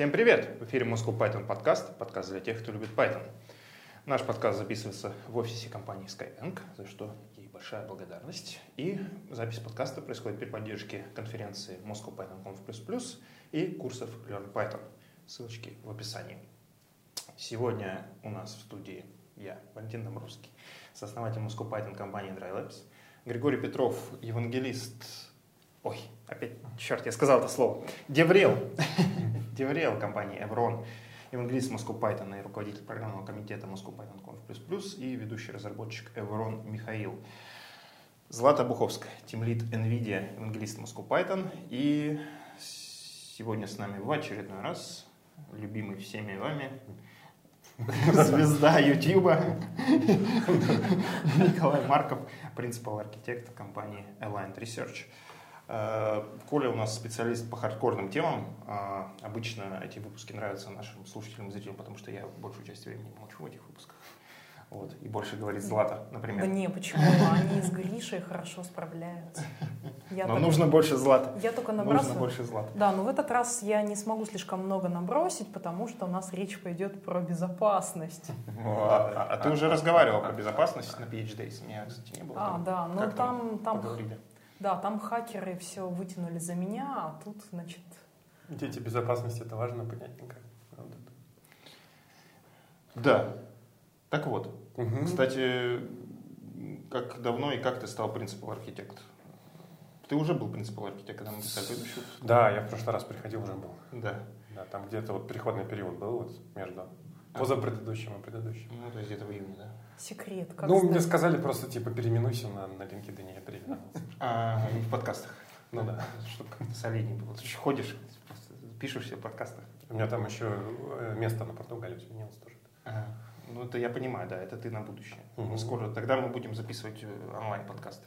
Всем привет! В эфире Moscow Python подкаст, подкаст для тех, кто любит Python. Наш подкаст записывается в офисе компании Skybank, за что ей большая благодарность. И запись подкаста происходит при поддержке конференции Moscow Python Conf++ и курсов Learn Python. Ссылочки в описании. Сегодня у нас в студии я, Валентин Домбровский, сооснователь Moscow Python компании Dry Labs, Григорий Петров, евангелист Ой, опять, черт, я сказал это слово. DevRel. DevRel компании Evrone. Евангелист Moscow Python и руководитель программного комитета Moscow Python Conf++ и ведущий разработчик Evrone Михаил. Злата Буховская, team lead NVIDIA, евангелист Moscow Python. И сегодня с нами в очередной раз любимый всеми вами звезда Ютуба Николай Марков, принципал архитект компании Aligned Research. Э, Коля у нас специалист по хардкорным темам. Э, обычно эти выпуски нравятся нашим слушателям и зрителям, потому что я большую часть времени молчу в этих выпусках. Вот. И больше говорит Злата, например. Да не, почему? Они с Гришей хорошо справляются. Я но так... нужно больше Злата. Я только набрасываю. Нужно больше Злата. Да, но в этот раз я не смогу слишком много набросить, потому что у нас речь пойдет про безопасность. А, а ты уже разговаривал про безопасность на PhD, меня, кстати, не было. А, да, ну там, там, да, там хакеры все вытянули за меня, а тут, значит... Дети безопасности, это важно, понятненько. Да. Так вот. Угу. Кстати, как давно и как ты стал принципал архитект? Ты уже был принципал архитект, когда мы писали предыдущий Да, я в прошлый раз приходил, уже был. Да. Да, там где-то вот переходный период был вот между. Поза предыдущим и предыдущим. Ну, то есть где-то в июне, да? Секрет. Как ну, знать? мне сказали просто, типа, переименуйся на, на LinkedIn, я переименовался. А, в подкастах. Ну да. Чтобы как-то солиднее было. Ты ходишь, пишешь все в подкастах. У меня там еще э, место на Португалию сменилось тоже. Ага. Ну, это я понимаю, да, это ты на будущее. Угу. Скоро, тогда мы будем записывать э, онлайн-подкасты.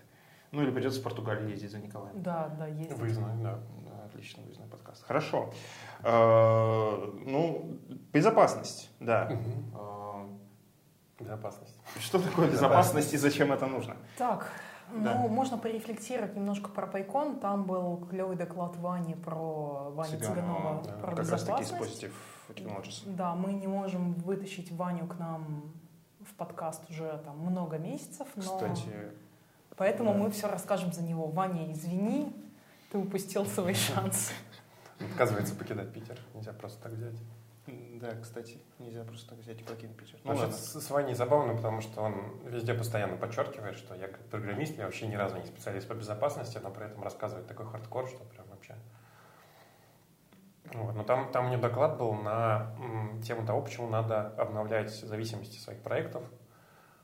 Ну, или придется в Португалию ездить за Николаем. Да, да, ездить. Выездной, да. да. Отлично, выездной подкаст. Хорошо. Э, ну, безопасность, да. Угу. Безопасность. Что такое безопасность и зачем это нужно? Так, да. ну, можно порефлексировать немножко про Пайкон. Там был клевый доклад Вани про Вани Цыганова, да. про как безопасность. Раз таки Technologies. Да, мы не можем вытащить Ваню к нам в подкаст уже там много месяцев, но... Кстати, Поэтому да. мы все расскажем за него. Ваня, извини, ты упустил свой шанс. Отказывается покидать Питер. Нельзя просто так взять. Да, кстати, нельзя просто так взять и покинуть Питер. Ну, ладно. с Ваней забавно, потому что он везде постоянно подчеркивает, что я как программист, я вообще ни разу не специалист по безопасности, но при этом рассказывает такой хардкор, что прям вообще... Вот. Но там, там у него доклад был на тему того, почему надо обновлять зависимости своих проектов.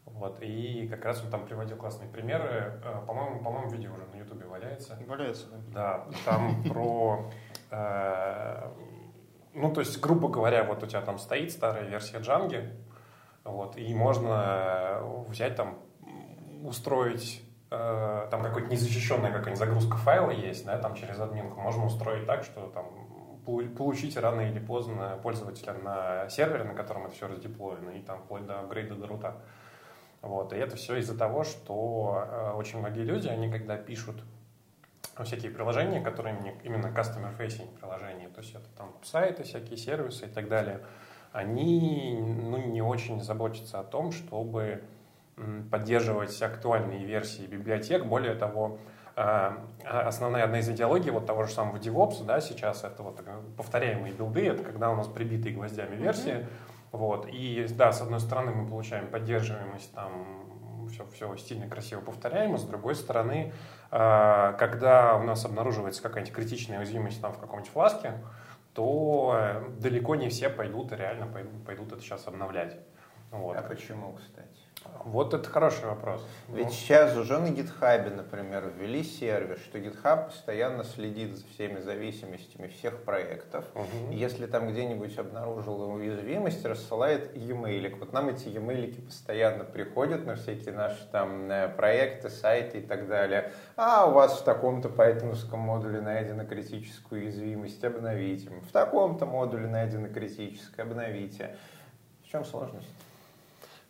Вот. И как раз он там приводил классные примеры. Э, по-моему, по-моему, видео уже на Ютубе валяется. Валяется, да. Да, там про ну, то есть, грубо говоря, вот у тебя там стоит старая версия Django, вот, и можно взять там, устроить э, там какой-то незащищенная какая-нибудь загрузка файла есть, да, там через админку, можно устроить так, что там получить рано или поздно пользователя на сервере, на котором это все раздеплоено, и там вплоть до апгрейда до рута. Вот, и это все из-за того, что э, очень многие люди, они когда пишут всякие приложения, которые именно customer-facing приложения, то есть это там сайты, всякие сервисы и так далее, они ну, не очень заботятся о том, чтобы поддерживать актуальные версии библиотек. Более того, а, а, основная одна из идеологий вот того же самого DevOps, да, сейчас это вот повторяемые билды, это когда у нас прибитые гвоздями версии, mm-hmm. вот, и да, с одной стороны мы получаем поддерживаемость там все, все стильно, красиво повторяемо. С другой стороны, когда у нас обнаруживается какая-нибудь критичная уязвимость там в каком-нибудь фласке, то э, далеко не все пойдут реально пойдут, пойдут это сейчас обновлять. Вот. А почему, кстати? Вот это хороший вопрос. Ведь ну. сейчас уже на GitHub, например, ввели сервис, что GitHub постоянно следит за всеми зависимостями всех проектов. Угу. Если там где-нибудь обнаружил уязвимость, рассылает e-mail. Вот нам эти e-mail постоянно приходят на всякие наши там э, проекты, сайты и так далее. А у вас в таком-то пайтоновском модуле найдена критическая уязвимость, обновите. В таком-то модуле найдена критическая, обновите. В чем сложность?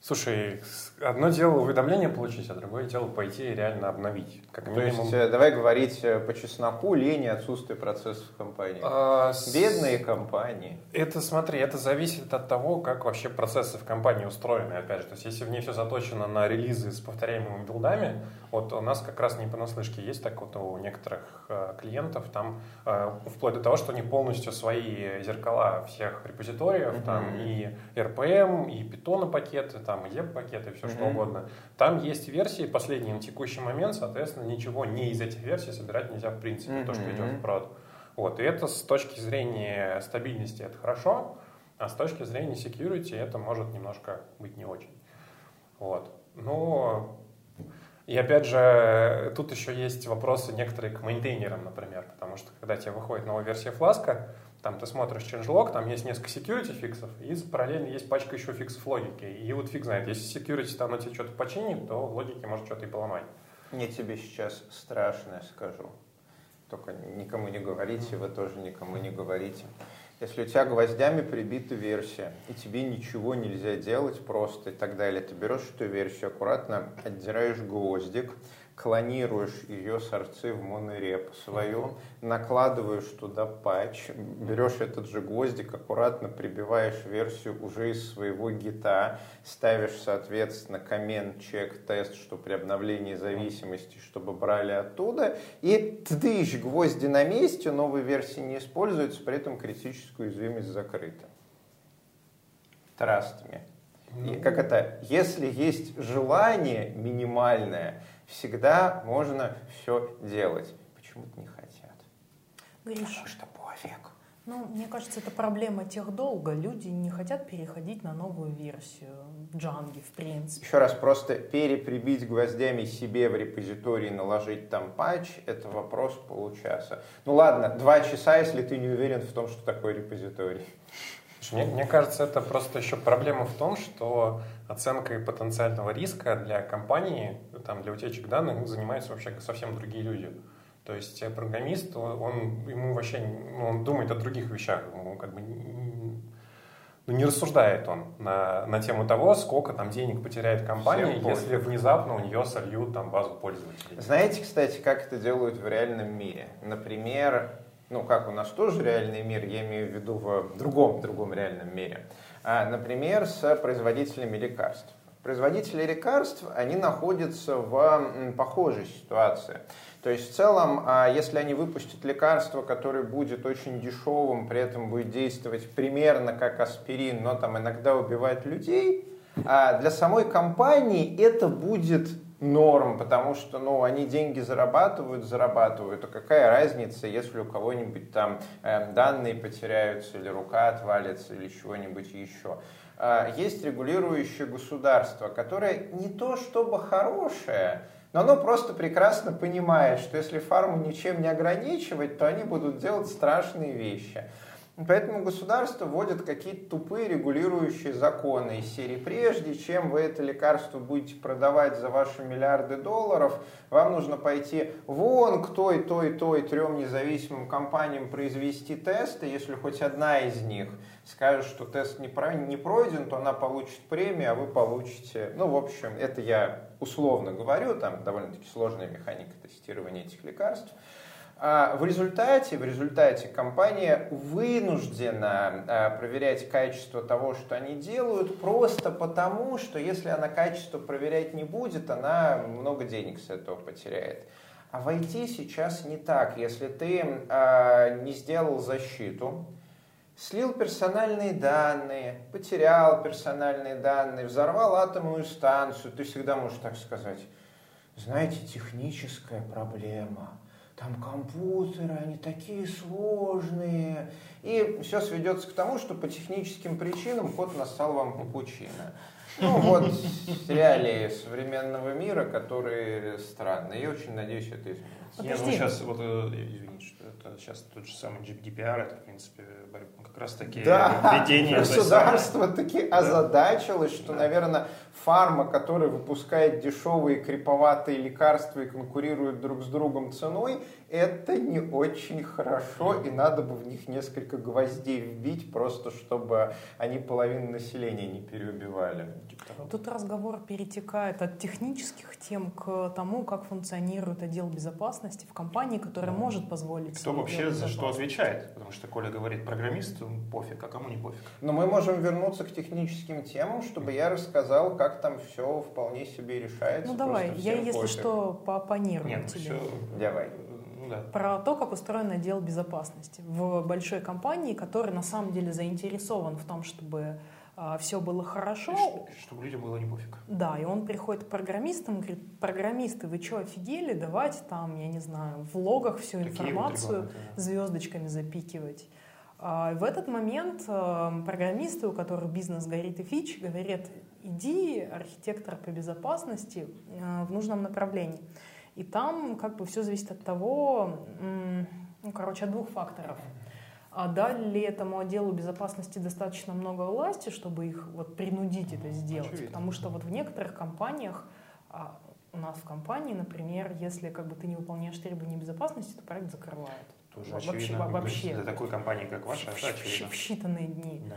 Слушай, одно дело уведомление получить, а другое дело пойти и реально обновить. Как То минимум. есть, э, давай говорить э, по чесноку, лень и отсутствие процессов в компании. А, Бедные компании. Это, смотри, это зависит от того, как вообще процессы в компании устроены, опять же. То есть, если в ней все заточено на релизы с повторяемыми билдами, вот у нас как раз не понаслышке есть так вот у некоторых э, клиентов, там э, вплоть до того, что они полностью свои зеркала всех репозиториев, mm-hmm. там и RPM, и Python пакеты, там и EB пакеты, все mm-hmm. что угодно. Там есть версии, последние на текущий момент, соответственно, ничего не из этих версий собирать нельзя в принципе, mm-hmm. то, что идет в прод. Вот, и это с точки зрения стабильности это хорошо, а с точки зрения security это может немножко быть не очень. Вот. Но и опять же, тут еще есть вопросы некоторые к мейнтейнерам, например, потому что когда тебе выходит новая версия фласка, там ты смотришь changelog, там есть несколько security фиксов, и параллельно есть пачка еще фиксов логики. И вот фиг знает, если security там тебе что-то починит, то в логике может что-то и поломать. Мне тебе сейчас страшное скажу. Только никому не говорите, вы тоже никому не говорите. Если у тебя гвоздями прибита версия, и тебе ничего нельзя делать просто и так далее, ты берешь эту версию, аккуратно отдираешь гвоздик, клонируешь ее сорцы в монореп свою, накладываешь туда патч, берешь этот же гвоздик, аккуратно прибиваешь версию уже из своего гита, ставишь, соответственно, коммент, чек, тест, что при обновлении зависимости, чтобы брали оттуда, и тыщ гвозди на месте, новой версии не используется, при этом критическую уязвимость закрыта. Me. И ну. как это, если есть желание минимальное, всегда можно все делать. Почему-то не хотят. Гриш, Потому что пофиг. Ну, мне кажется, это проблема тех долго. Люди не хотят переходить на новую версию Джанги, в принципе. Еще раз, просто переприбить гвоздями себе в репозитории, наложить там патч, это вопрос получаса. Ну ладно, два часа, если ты не уверен в том, что такое репозиторий. Мне, мне кажется, это просто еще проблема в том, что оценкой потенциального риска для компании, там, для утечек данных занимаются вообще совсем другие люди. То есть э, программист, он, ему вообще, ну, он думает о других вещах, ему как бы ну, не рассуждает он на, на тему того, сколько там денег потеряет компания, если внезапно у нее сольют там базу пользователей. Знаете, кстати, как это делают в реальном мире? Например, ну, как у нас тоже реальный мир, я имею в виду в другом, другом реальном мире. А, например, с производителями лекарств. Производители лекарств, они находятся в похожей ситуации. То есть в целом, а, если они выпустят лекарство, которое будет очень дешевым, при этом будет действовать примерно как аспирин, но там иногда убивает людей, а для самой компании это будет норм, потому что, ну, они деньги зарабатывают, зарабатывают, а какая разница, если у кого-нибудь там э, данные потеряются, или рука отвалится, или чего-нибудь еще. Э, есть регулирующее государство, которое не то чтобы хорошее, но оно просто прекрасно понимает, что если фарму ничем не ограничивать, то они будут делать страшные вещи. Поэтому государство вводит какие-то тупые регулирующие законы из серии. Прежде чем вы это лекарство будете продавать за ваши миллиарды долларов, вам нужно пойти вон к той, той, той трем независимым компаниям произвести тесты. Если хоть одна из них скажет, что тест не, не пройден, то она получит премию, а вы получите... Ну, в общем, это я условно говорю, там довольно-таки сложная механика тестирования этих лекарств. А в результате, в результате компания вынуждена а, проверять качество того, что они делают, просто потому, что если она качество проверять не будет, она много денег с этого потеряет. А в IT сейчас не так. Если ты э, не сделал защиту, слил персональные данные, потерял персональные данные, взорвал атомную станцию, ты всегда можешь так сказать, знаете, техническая проблема – там компьютеры, они такие сложные. И все сведется к тому, что по техническим причинам код нассал вам капучино. Ну вот реалии современного мира, которые странные. Я очень надеюсь, это изменится. Я, ну, сейчас, вот, э, извините, что это сейчас тот же самый GDPR, это, в принципе, как раз таки да, введение. Государство таки озадачилось, что, да. наверное, фарма, которая выпускает дешевые криповатые лекарства и конкурирует друг с другом ценой, это не очень хорошо, и надо бы в них несколько гвоздей вбить, просто чтобы они половину населения не переубивали. Того. Тут разговор перетекает от технических тем к тому, как функционирует отдел безопасности в компании, которая Да. может позволить Кто вообще за что отвечает? Потому что Коля говорит, программист, пофиг, а кому не пофиг. Но мы можем вернуться к техническим темам, чтобы я рассказал, как там все вполне себе решается. Ну давай, я если пофиг. что пооппонирую Нет, тебе. все... Давай. Ну да. Про то, как устроен отдел безопасности в большой компании, который на самом деле заинтересован в том, чтобы все было хорошо. Чтобы людям было не пофиг. Да, и он приходит к программистам и говорит, программисты, вы что, офигели? Давайте там, я не знаю, в логах всю Такие вот информацию да. звездочками запикивать. А, В этот момент э, программисты, у которых бизнес горит и фич, говорят, иди, архитектор по безопасности, э, в нужном направлении. И там как бы все зависит от того, м, ну, короче, от двух факторов. А дали ли этому отделу безопасности достаточно много власти, чтобы их вот принудить это сделать? очевидно. Потому что вот в некоторых компаниях, а, у нас в компании, например, если как бы ты не выполняешь требования безопасности, то проект закрывают. Тоже Вообще- очевидно. вообще. Для такой компании, как ваша, в, это очевидно. в считанные дни. Да.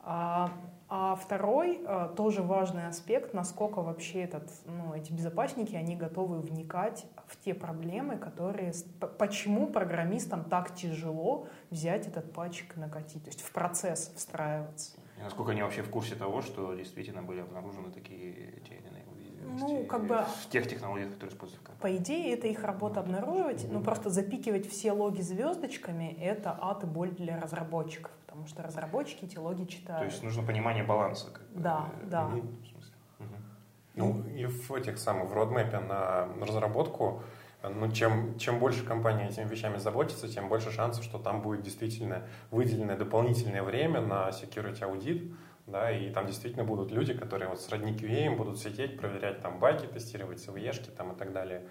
А, а второй а, тоже важный аспект, насколько вообще этот, ну, эти безопасники, они готовы вникать в те проблемы, которые... Почему программистам так тяжело взять этот патчик и накатить, то есть в процесс встраиваться. И насколько они вообще в курсе того, что действительно были обнаружены такие те или иные уязвимости Ну, как бы- в тех технологиях, которые используются в компании. По идее, это их работа обнаруживать, но просто запикивать все логи звездочками — это ад и боль для разработчиков, потому что разработчики эти логи То читают. есть нужно понимание баланса. как бы, Да, э, да. Мгм. Ну, и в этих самых, в родмэпе на разработку, ну, чем, чем больше компания этими вещами заботится, тем больше шансов, что там будет действительно выделенное дополнительное время на security аудит, да, и там действительно будут люди, которые вот сродни QA будут сидеть, проверять там баги, тестировать CVE-шки там и так далее.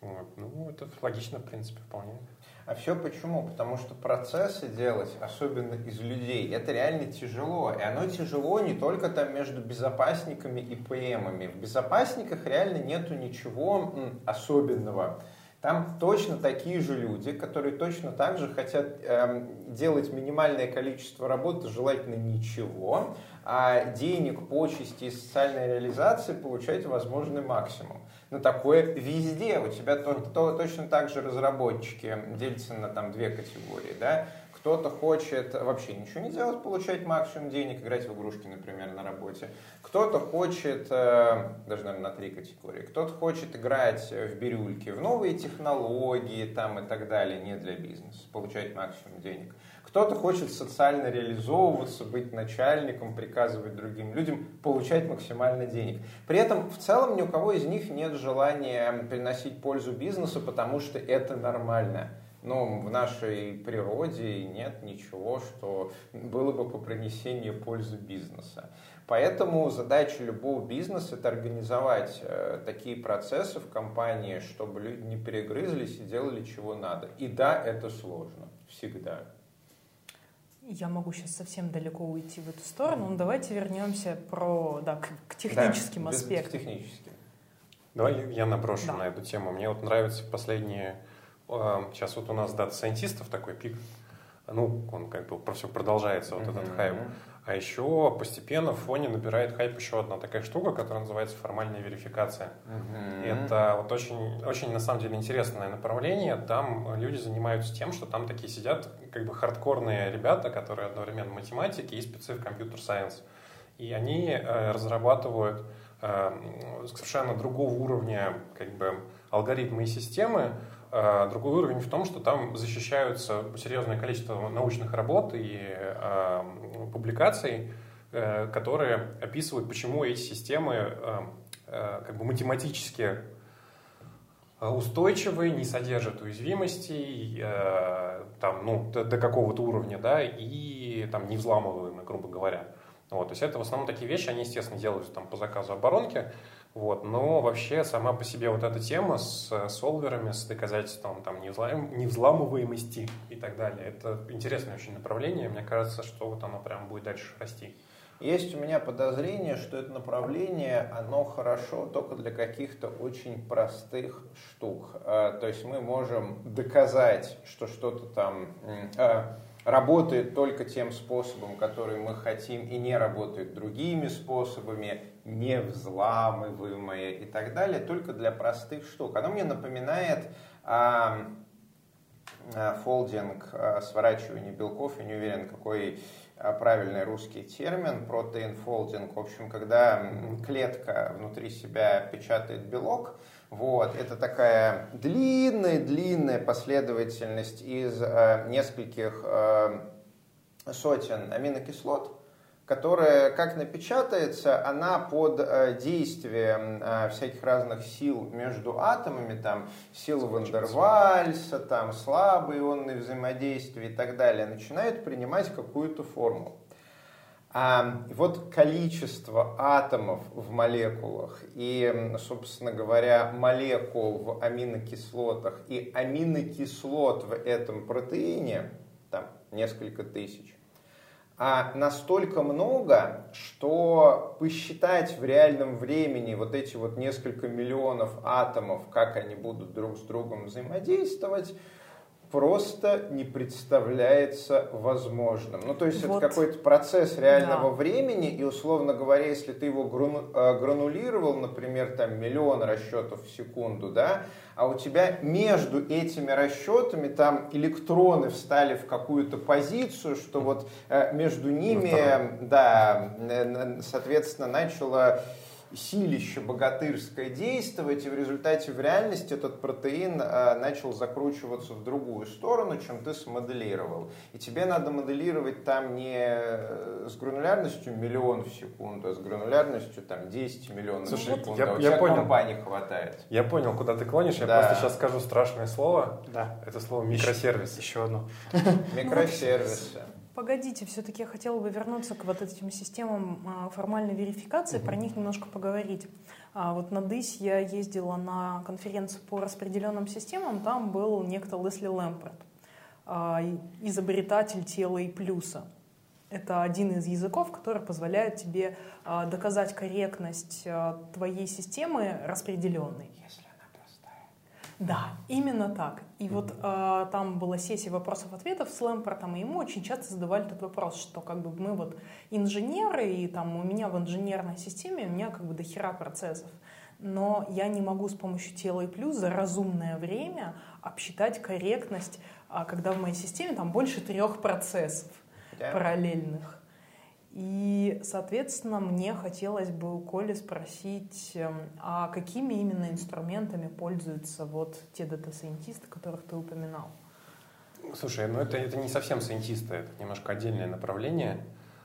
Вот. Ну, это логично, в принципе, вполне. А все почему? Потому что процессы делать, особенно из людей, это реально тяжело. И оно тяжело не только там между безопасниками и ПМами. В безопасниках реально нету ничего особенного. Там точно такие же люди, которые точно так же хотят эм, делать минимальное количество работы, желательно ничего, а денег, почести и социальной реализации получать возможный максимум. Но такое везде. У тебя то, то- точно так же разработчики делятся на там две категории. Да? Кто-то хочет вообще ничего не делать, получать максимум денег, играть в игрушки, например, на работе. Кто-то хочет, э, даже, наверное, на три категории. Кто-то хочет играть в бирюльки, в новые технологии там, и так далее, не для бизнеса, получать максимум денег. Кто-то хочет социально реализовываться, быть начальником, приказывать другим людям, получать максимально денег. При этом в целом ни у кого из них нет желания приносить пользу бизнесу, потому что это нормально. Ну, в нашей природе нет ничего, что было бы по принесению пользы бизнеса. Поэтому задача любого бизнеса – это организовать э, такие процессы в компании, чтобы люди не перегрызлись и делали чего надо. И да, это сложно. Всегда. Я могу сейчас совсем далеко уйти в эту сторону, но давайте вернемся про, да, к, к техническим Да, без- аспектам. Техническим. Давай я наброшу Да. на эту тему. Мне вот нравятся последние... Сейчас вот у нас data scientist ов такой пик. Ну, он как бы про все продолжается, вот этот Мгм. хайп. А еще постепенно в фоне набирает хайп еще одна такая штука, которая называется формальная верификация. Мгм. Это вот очень, очень на самом деле интересное направление. Там люди занимаются тем, что там такие сидят как бы хардкорные ребята, которые одновременно математики и спецы в computer science. И они э, разрабатывают э, совершенно другого уровня как бы, алгоритмы и системы. Э, другой уровень в том, что там защищаются серьезное количество научных работ и э, публикаций, э, которые описывают, почему эти системы э, э, как бы математически э, устойчивые, не содержат уязвимостей, э, там, ну, до, до какого-то уровня, да, и там не взламываемы, грубо говоря. Вот, то есть это в основном такие вещи, они, естественно, делаются там по заказу оборонки, вот, но вообще сама по себе вот эта тема с э, солверами, с доказательством там невзлам- невзламываемости и так далее, это интересное очень направление, мне кажется, что вот оно прям будет дальше расти. Есть у меня подозрение, что это направление, оно хорошо только для каких-то очень простых штук. А, То есть мы можем доказать, что что-то там а, работает только тем способом, который мы хотим, и не работает другими способами, не взламываемое и так далее, только для простых штук. Оно мне напоминает а, фолдинг, сворачивание белков, я не уверен, какой правильный русский термин, протеин-фолдинг. В общем, когда клетка внутри себя печатает белок, вот, это такая длинная-длинная последовательность из э, нескольких э, сотен аминокислот, которая, как напечатается, она под э, действием э, всяких разных сил между атомами, там, силы Вандервальса, там, слабые ионные взаимодействия и так далее, начинает принимать какую-то форму. А вот количество атомов в молекулах и, собственно говоря, молекул в аминокислотах и аминокислот в этом протеине, там несколько тысяч, а настолько много, что посчитать в реальном времени вот эти вот несколько миллионов атомов, как они будут друг с другом взаимодействовать, просто не представляется возможным. Ну, то есть вот. это какой-то процесс реального да. времени, и, условно говоря, если ты его э, гранулировал, например, там миллион расчетов в секунду, да, а у тебя между этими расчетами там электроны встали в какую-то позицию, что вот э, между ними, да, соответственно, начало силище богатырское действовать, и в результате в реальности этот протеин э, начал закручиваться в другую сторону, чем ты смоделировал. И тебе надо моделировать там не э, с гранулярностью миллион в секунду, а с гранулярностью там 10 миллионов Слушай, в секунду. Я, а у я понял. компании хватает. Я понял, куда ты клонишь. Я да. просто сейчас скажу страшное слово. Да. Это слово микросервис. Еще, еще одно. Микросервисы. Погодите, все-таки я хотела бы вернуться к вот этим системам а, формальной верификации, mm-hmm. про них немножко поговорить. А вот на ДИС я ездила на конференцию по распределенным системам, там был некто Лесли Лэмпорт, а, изобретатель тела и плюса. Это один из языков, который позволяет тебе доказать корректность твоей системы распределенной. Да, именно так. И вот э, там была сессия вопросов-ответов с Лэмпортом, и ему очень часто задавали этот вопрос, что как бы мы вот инженеры, и там у меня в инженерной системе у меня как бы дохера процессов, но я не могу с помощью тела и плюс за разумное время обсчитать корректность, а когда в моей системе там больше трех процессов yeah. параллельных. И, соответственно, мне хотелось бы у Коли спросить, эм, а какими именно инструментами пользуются вот те дата-сайентисты, которых ты упоминал? Слушай, ну это, это не совсем сайентисты, это немножко отдельное направление.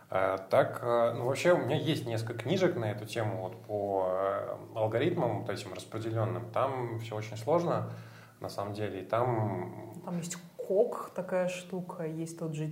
А, так, э, ну вообще у меня есть несколько книжек на эту тему вот по э, алгоритмам, вот этим распределенным. Там все очень сложно, на самом деле. И там... Там есть кок такая штука, есть тот же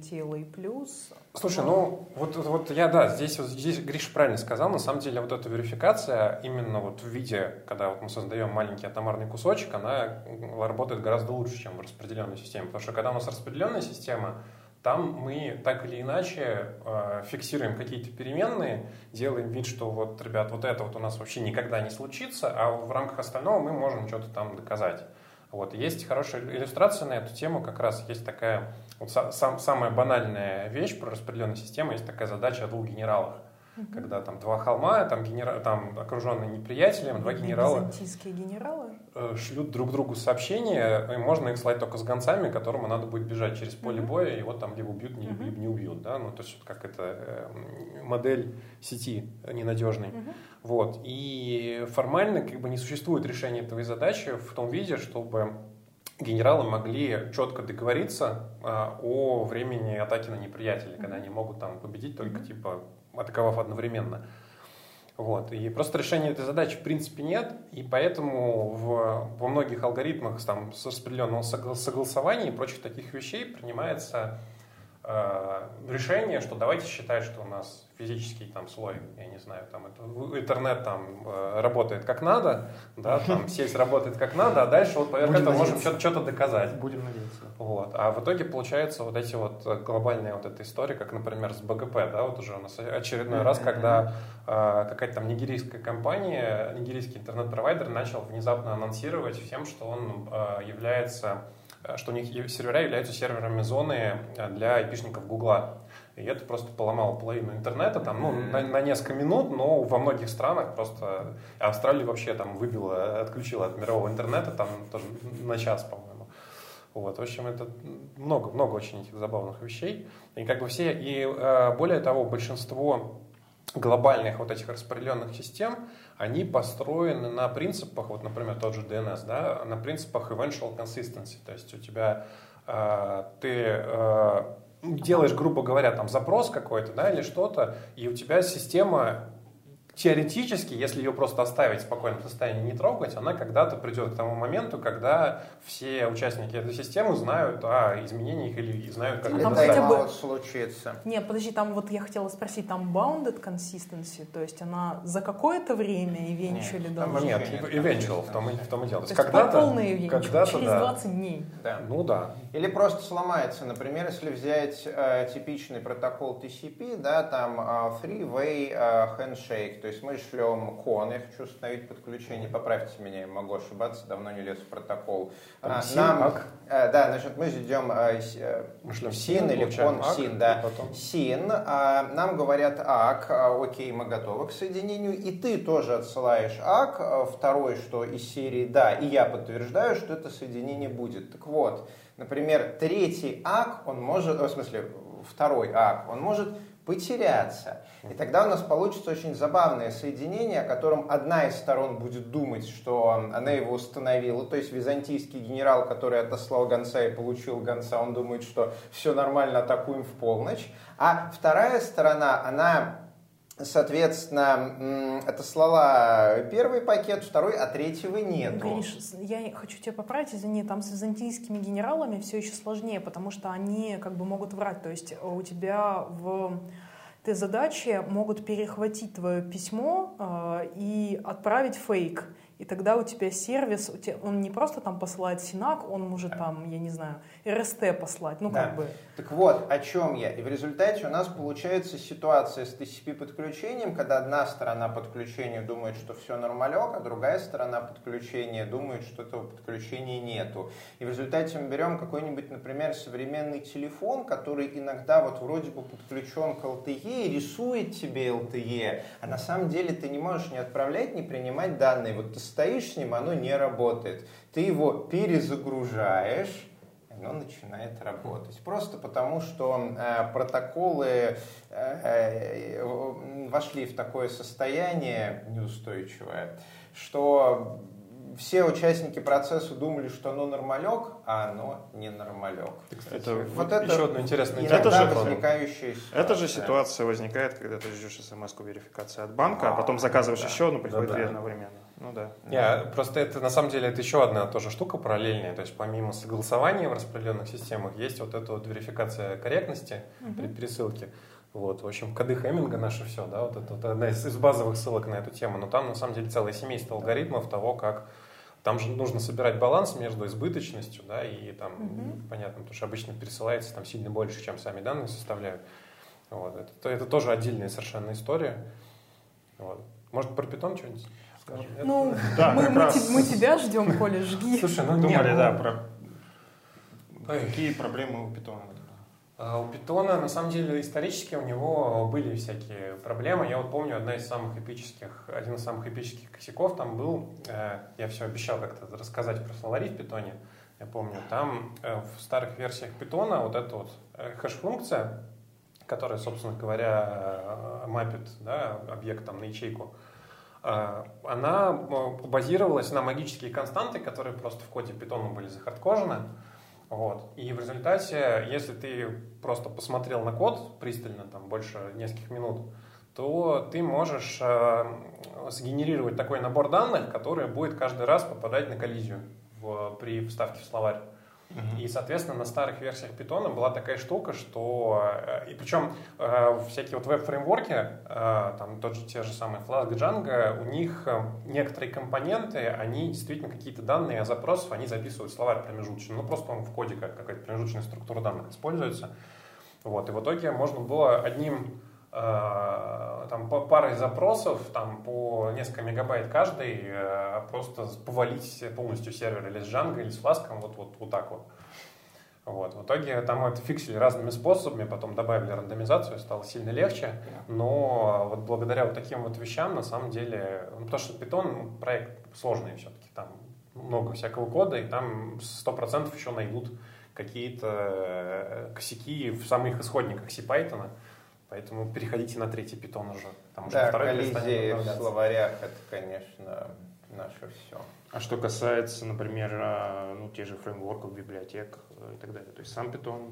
плюс. Слушай, ну вот, вот я, да, здесь, вот, здесь Гриша правильно сказал, на самом деле вот эта верификация именно вот в виде, когда вот мы создаем маленький атомарный кусочек, она работает гораздо лучше, чем в распределенной системе, потому что когда у нас распределенная система, там мы так или иначе э, фиксируем какие-то переменные, делаем вид, что вот, ребят, вот это вот у нас вообще никогда не случится, а в рамках остального мы можем что-то там доказать. Вот. Есть хорошая иллюстрация на эту тему, как раз есть такая, вот сам, самая банальная вещь про распределенную систему, есть такая задача о двух генералах. Угу. Когда там два холма, там, генера... там окруженные неприятелем, два генерала. Византийские генералы? Э, шлют друг другу сообщения, и можно их слать только с гонцами, которому надо будет бежать через поле угу. боя, и вот там либо убьют, либо угу. не убьют. Да? Ну, то есть как это э, модель сети ненадежной. Угу. Вот. И формально как бы не существует решения этой задачи в том виде, чтобы генералы могли четко договориться а, о времени атаки на неприятеля, когда они могут там победить только типа атаковав одновременно. Вот. И просто решения этой задачи в принципе нет, и поэтому в, во многих алгоритмах там, с распределенного согласования и прочих таких вещей принимается решение, что давайте считать, что у нас физический там слой, я не знаю, там это, интернет там э, работает как надо, да, там сеть работает как надо, а дальше вот поверх этого можем что-то, доказать. Будем надеяться. Вот. А в итоге получается вот эти вот э, глобальные вот эта история, как, например, с БГП, да, вот уже у нас очередной раз, когда э, какая-то там нигерийская компания, нигерийский интернет-провайдер начал внезапно анонсировать всем, что он э, является что у них сервера являются серверами зоны для айпишников Гугла. И это просто поломало половину интернета, там, ну, на, на несколько минут, но во многих странах просто... Австралию вообще там выбило, отключила от мирового интернета, там тоже на час, по-моему. Вот, в общем, это много, много очень этих забавных вещей. И как бы все, и э, более того, большинство глобальных вот этих распределенных систем, они построены на принципах, вот, например, тот же DNS, да, на принципах eventual consistency. То есть у тебя э, ты э, делаешь, грубо говоря, там запрос какой-то, да, или что-то, и у тебя система теоретически, если ее просто оставить в спокойном состоянии, не трогать, она когда-то придет к тому моменту, когда все участники этой системы знают о изменениях или знают, как или это хотя бы... случится. Нет, подожди, там вот я хотела спросить, там bounded consistency, то есть она за какое-то время eventually нет, должна... Нет, eventual, в том, в том и дело. То есть когда-то, полный когда через да. 20 дней. Да. Ну да. Или просто сломается. Например, если взять э, типичный протокол TCP, да, там э, three-way э, handshake, то есть мы шлем кон, я хочу установить подключение, поправьте меня, я могу ошибаться, давно не лез в протокол. Там а, син, нам, ак. Э, да, значит, мы ждем э, мы шлем син или кон ак, син, да. Син, э, нам говорят ак, э, окей, мы готовы к соединению, и ты тоже отсылаешь ак, э, второй, что из серии да, и я подтверждаю, что это соединение будет. Так вот, например, третий ак, он может, в смысле, второй ак, он может потеряться. И тогда у нас получится очень забавное соединение, о котором одна из сторон будет думать, что она его установила. То есть византийский генерал, который отослал гонца и получил гонца, он думает, что все нормально, атакуем в полночь. А вторая сторона, она Соответственно, это слова первый пакет, второй, а третьего нет. Гриш, я хочу тебя поправить, извини, там с византийскими генералами все еще сложнее, потому что они как бы могут врать. То есть у тебя в этой задаче могут перехватить твое письмо э, и отправить фейк. И тогда у тебя сервис, он не просто там посылает Синак, он может там, я не знаю, РСТ послать, ну да. как бы. Так вот, о чем я. И в результате у нас получается ситуация с TCP-подключением, когда одна сторона подключения думает, что все нормалек, а другая сторона подключения думает, что этого подключения нету. И в результате мы берем какой-нибудь, например, современный телефон, который иногда вот вроде бы подключен к LTE и рисует тебе LTE, а на самом деле ты не можешь не отправлять, не принимать данные. Вот ты стоишь с ним, оно не работает. Ты его перезагружаешь, оно начинает работать. Просто потому, что э, протоколы э, э, вошли в такое состояние неустойчивое, что все участники процесса думали, что оно нормалек, а оно не нормалек. Это вот это еще одно интересное это же, возникающая ситуация. Это же ситуация возникает, когда ты ждешь смс верификации от банка, а, а потом заказываешь да. еще одну, приходит да, да. одновременно. Ну да. Не, просто это на самом деле это еще одна тоже штука параллельная. То есть помимо согласования в распределенных системах есть вот эта вот верификация корректности угу. при пересылке. Вот, в общем, коды Хеминга наше все, да, вот это вот одна из, из базовых ссылок на эту тему. Но там на самом деле целое семейство алгоритмов того, как там же нужно собирать баланс между избыточностью, да, и там, угу. понятно, потому что обычно пересылается там сильно больше, чем сами данные составляют. Вот, это, это тоже отдельная совершенно история. Вот. Может, про питон что-нибудь скажем? Ну, да, мы, мы, раз... мы тебя ждем, Коля, жги. Слушай, ну Думали, нет, да, ну... про... Какие проблемы у питона? А у Питона, на самом деле, исторически у него были всякие проблемы. Я вот помню, одна из самых эпических, один из самых эпических косяков там был, э, я все обещал как-то рассказать про словари в Питоне, я помню, там э, в старых версиях Питона вот эта вот э, хэш-функция, которая, собственно говоря, мапит да, объект там, на ячейку, она базировалась на магические константы, которые просто в коде Питона были захардкожены. Вот. И в результате, если ты просто посмотрел на код пристально, там, больше нескольких минут, то ты можешь э, сгенерировать такой набор данных, который будет каждый раз попадать на коллизию при вставке в словарь. И, соответственно, на старых версиях Python была такая штука, что... Э, и причем э, всякие вот веб-фреймворки, э, там тот же, те же самые Flask, Django, у них некоторые компоненты, они действительно какие-то данные запросов, они записывают в словарь промежуточный. Ну, просто он в коде как какая-то промежуточная структура данных используется. Вот. И в итоге можно было одним там парой запросов, там по несколько мегабайт каждый, э, просто повалить полностью сервер или с Django, или с Flask, вот, вот, вот так вот. Вот. В итоге там это фиксили разными способами, потом добавили рандомизацию, стало сильно легче, но вот благодаря вот таким вот вещам, на самом деле, ну, потому что Python проект сложный все-таки, там много всякого кода, и там 100% еще найдут какие-то э, косяки в самых исходниках C-Python, поэтому переходите на третий Python уже. Потому да, что коллизии в словарях это, конечно, наше все. А что касается, например, а, ну, тех же фреймворков, библиотек э, и так далее, то есть сам Python,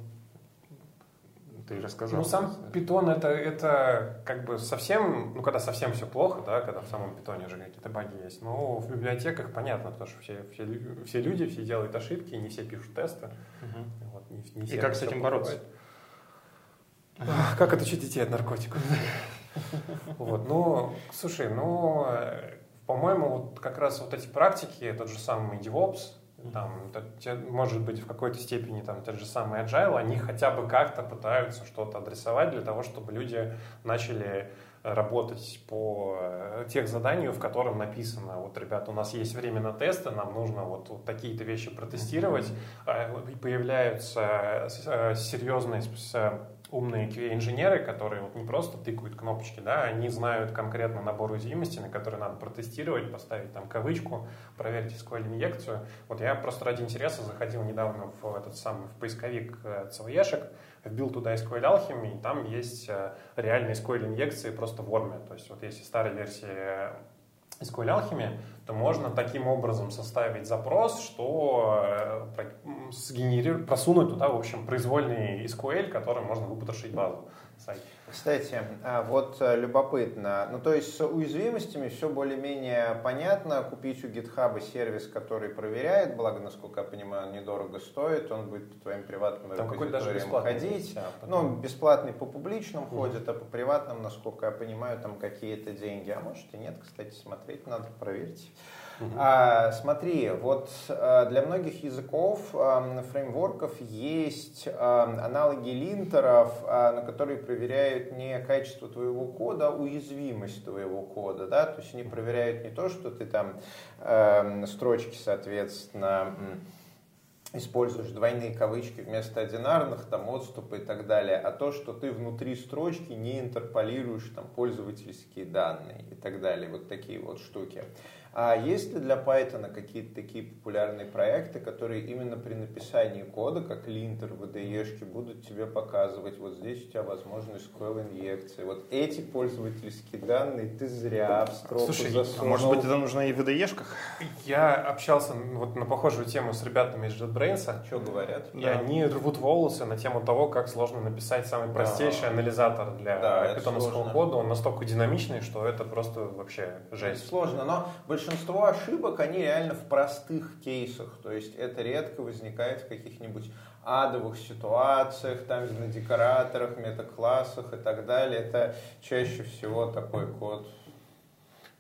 ты рассказал. Ну, сам Python это, это как бы совсем, ну, когда совсем все плохо, да, когда в самом Python уже какие-то баги есть. Но в библиотеках понятно, потому что все, все, все люди, все делают ошибки, не все пишут тесты. Угу. Вот, не, не и как с этим бороться? Как отучить детей от наркотиков? Вот, ну, слушай, ну, по-моему, вот как раз вот эти практики, тот же самый DevOps, там, может быть, в какой-то степени там тот же самый Agile, они хотя бы как-то пытаются что-то адресовать для того, чтобы люди начали работать по э, тех заданию, в котором написано, вот, ребята, у нас есть время на тесты, нам нужно вот, вот такие-то вещи протестировать, и появляются э, серьезные умные QA-инженеры, которые вот не просто тыкают кнопочки, да, они знают конкретно набор уязвимостей, на которые надо протестировать, поставить там кавычку, проверить SQL-инъекцию. Вот я просто ради интереса заходил недавно в этот самый в поисковик CVE-шек, э, вбил туда SQL Alchemy, и там есть э, реальные SQL-инъекции просто в ворме. То есть вот если старая версия SQL Alchemy, то можно таким образом составить запрос, что э, сгенерировать, просунуть туда, в общем, произвольный SQL, который можно выпотрошить базу сайта. Кстати, а, вот э, любопытно. Ну, то есть с уязвимостями все более-менее понятно. Купить у GitHub сервис, который проверяет, благо, насколько я понимаю, он недорого стоит, он будет по твоим приватным Там репозиториям ходить. А, потом... Ну, бесплатный по публичным угу. ходит, а по приватным, насколько я понимаю, там какие-то деньги. А может и нет, кстати, смотреть надо, проверить. А, смотри, вот а, для многих языков, фреймворков есть аналоги линтеров, а, на которые проверяют не качество твоего кода, а уязвимость твоего кода. Да? То есть они проверяют не то, что ты там строчки, соответственно, используешь двойные кавычки вместо одинарных, там отступы и так далее, а то, что ты внутри строчки не интерполируешь там пользовательские данные и так далее, вот такие вот штуки. А есть ли для Python какие-то такие популярные проекты, которые именно при написании кода, как линтер, VDE, будут тебе показывать, вот здесь у тебя возможность SQL инъекции, вот эти пользовательские данные ты зря в строку Слушай, засунул. а может быть это нужно и в VDE-шках? Я общался вот на похожую тему с ребятами из JetBrains. Что говорят? И да. они рвут волосы на тему того, как сложно написать самый простейший да. анализатор для да, питоновского кода. Он настолько динамичный, что это просто вообще жесть. Это сложно, но больше большинство ошибок, они реально в простых кейсах. То есть это редко возникает в каких-нибудь адовых ситуациях, там на декораторах, метаклассах и так далее. Это чаще всего такой код.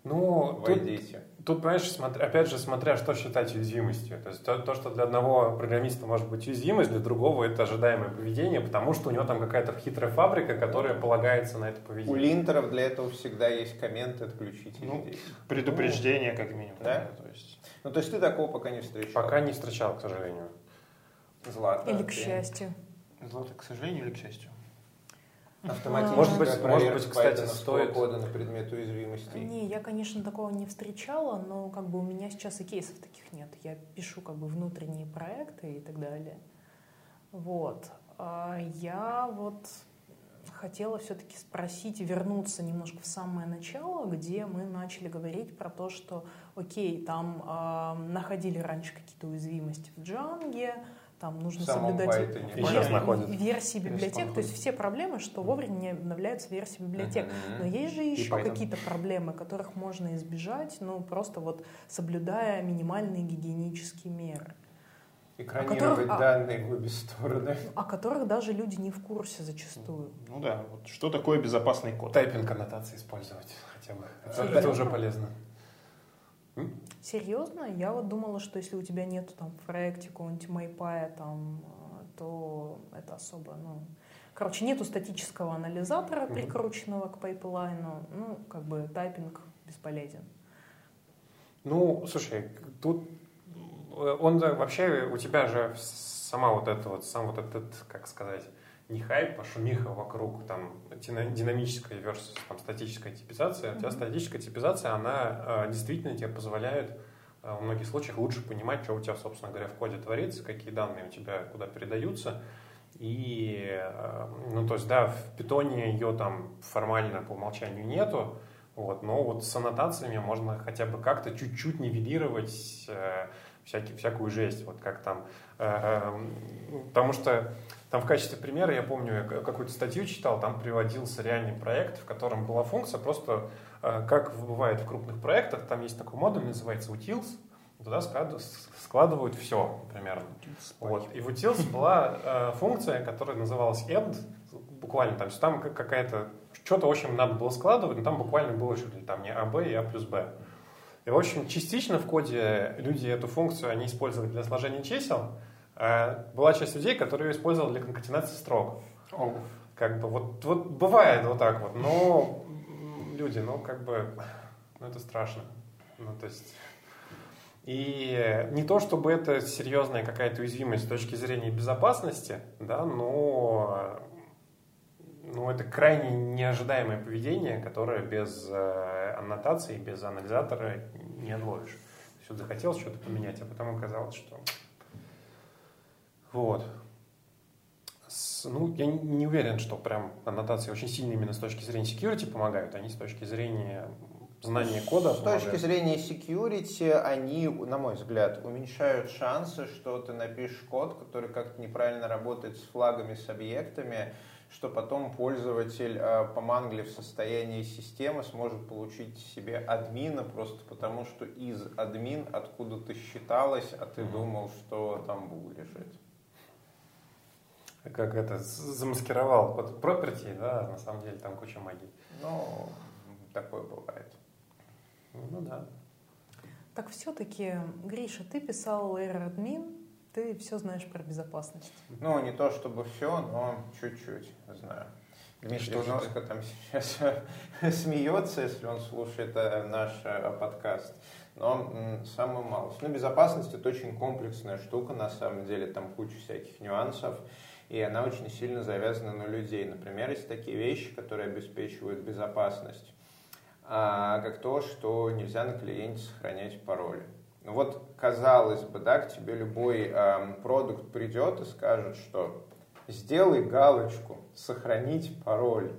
Ну, Войдите. Тут Тут, понимаешь, смотря, опять же, смотря что считать уязвимостью. То есть то, то, что для одного программиста может быть уязвимость, для другого это ожидаемое поведение, потому что у него там какая-то хитрая фабрика, которая полагается на это поведение. У линтеров для этого всегда есть комменты отключить. Ну, предупреждение, как минимум. Да? То есть... Ну, то есть ты такого пока не встречал? Пока не встречал, к сожалению. Злата. Или к счастью. Злата, к сожалению, или к счастью? Автоматически может быть, может быть, кстати, стоит кода на предмет уязвимости. Не, я, конечно, такого не встречала, но как бы у меня сейчас и кейсов таких нет. Я пишу как бы внутренние проекты и так далее. Вот. А я вот хотела все-таки спросить, вернуться немножко в самое начало, где мы начали говорить про то, что, окей, там э, находили раньше какие-то уязвимости в Джанге, там нужно соблюдать вер- версии библиотек, то есть все проблемы, что вовремя не обновляются версии библиотек. Но есть же еще какие-то проблемы, которых можно избежать, ну просто вот соблюдая минимальные гигиенические меры. Экранировать которых, данные в обе стороны. О которых даже люди не в курсе зачастую. Ну да, вот что такое безопасный код? Тайпинг аннотации использовать хотя бы. Это, это уже полезно. Серьезно? Я вот думала, что если у тебя нет там в проекте какого-нибудь там, э, то это особо, ну, Короче, нету статического анализатора, прикрученного к пайплайну. Ну, как бы тайпинг бесполезен. Ну, слушай, тут э, он вообще у тебя же сама вот эта вот, сам вот этот, как сказать, не хайп, а шумиха вокруг там динамической versus там, статической типизации. Mm-hmm. У тебя статическая типизация, она э, действительно тебе позволяет э, в многих случаях лучше понимать, что у тебя, собственно говоря, в коде творится, какие данные у тебя куда передаются. И, э, ну, то есть, да, в питоне ее там формально по умолчанию нету, вот, но вот с аннотациями можно хотя бы как-то чуть-чуть нивелировать э, всякий, всякую жесть, вот как там. Э, э, потому что там в качестве примера, я помню, я какую-то статью читал, там приводился реальный проект, в котором была функция просто, э, как бывает в крупных проектах, там есть такой модуль, называется utils, туда складывают все примерно. Вот. И в utils была э, функция, которая называлась end, буквально там, там какая-то, что-то, в общем, надо было складывать, но там буквально было что-то там не а, b и а плюс b. И, в общем, частично в коде люди эту функцию они использовали для сложения чисел, а была часть людей, которые ее использовали для конкатенации строк. Oh. Как бы вот, вот бывает вот так вот, но люди, ну как бы, ну это страшно. Ну то есть и не то, чтобы это серьезная какая-то уязвимость с точки зрения безопасности, да, но, но это крайне неожидаемое поведение, которое без э, аннотации, без анализатора не отловишь. Все захотел что-то поменять, а потом оказалось, что вот. С, ну, я не уверен, что прям аннотации очень сильно именно с точки зрения security помогают, они с точки зрения знания кода С помогают. точки зрения security, они, на мой взгляд, уменьшают шансы, что ты напишешь код, который как-то неправильно работает с флагами, с объектами, что потом пользователь, э, поманглив состояние системы, сможет получить себе админа просто потому, что из админ откуда-то считалось, а ты mm-hmm. думал, что там был лежит как это, замаскировал под property, да, на самом деле там куча магии. Ну, такое бывает. Ну да. Так все-таки, Гриша, ты писал Error Admin, ты все знаешь про безопасность. Ну, не то чтобы все, но чуть-чуть знаю. Дмитрий Носко там сейчас смеется, если он слушает э, наш э, подкаст. Но самую малость. Ну, безопасность это очень комплексная штука, на самом деле, там куча всяких нюансов и она очень сильно завязана на людей. Например, есть такие вещи, которые обеспечивают безопасность, а, как то, что нельзя на клиенте сохранять пароли. Вот, казалось бы, да, к тебе любой э, продукт придет и скажет, что сделай галочку «Сохранить пароль».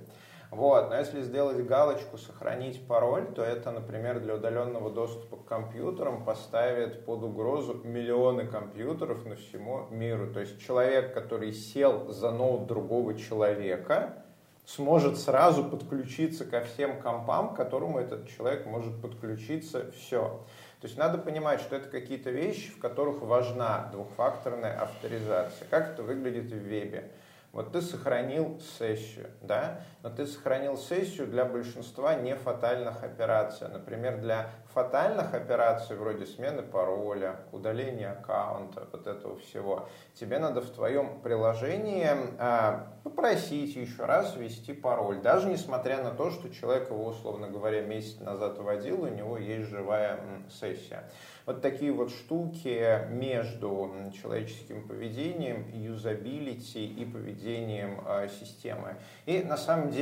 Вот. Но если сделать галочку «Сохранить пароль», то это, например, для удаленного доступа к компьютерам поставит под угрозу миллионы компьютеров на всему миру. То есть человек, который сел за ноут другого человека, сможет сразу подключиться ко всем компам, к которому этот человек может подключиться все. То есть надо понимать, что это какие-то вещи, в которых важна двухфакторная авторизация. Как это выглядит в вебе? Вот ты сохранил сессию, да, но ты сохранил сессию для большинства не фатальных операций. Например, для фатальных операций вроде смены пароля, удаления аккаунта, вот этого всего, тебе надо в твоем приложении а, попросить еще раз ввести пароль, даже несмотря на то, что человек его, условно говоря, месяц назад вводил, у него есть живая сессия. Вот такие вот штуки между человеческим поведением, юзабилити и поведением э, системы. И на самом деле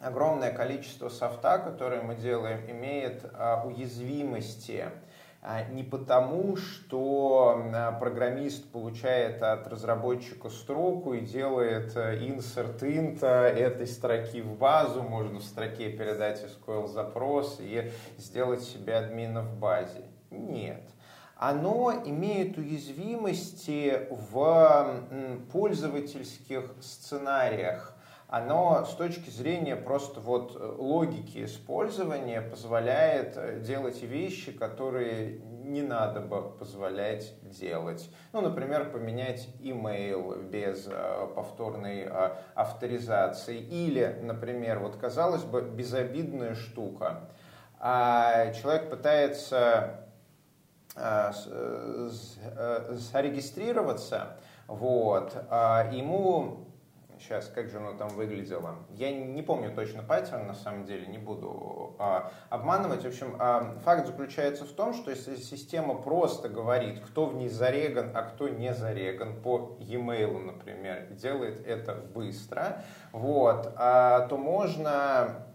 огромное количество софта, которое мы делаем, имеет э, уязвимости а, не потому, что э, программист получает от разработчика строку и делает insert int этой строки в базу, можно в строке передать SQL запрос и сделать себе админа в базе. Нет. Оно имеет уязвимости в пользовательских сценариях. Оно с точки зрения просто вот э, логики использования позволяет э, делать вещи, которые не надо бы позволять делать. Ну, например, поменять email без э, повторной авторизации. Или, например, вот казалось бы, безобидная штука. А человек пытается зарегистрироваться, вот, а ему Сейчас, как же оно там выглядело? Я не помню точно паттерн, на самом деле, не буду а, обманывать. В общем, а, факт заключается в том, что если система просто говорит, кто в ней зареган, а кто не зареган, по e-mail, например, делает это быстро, вот, а, то можно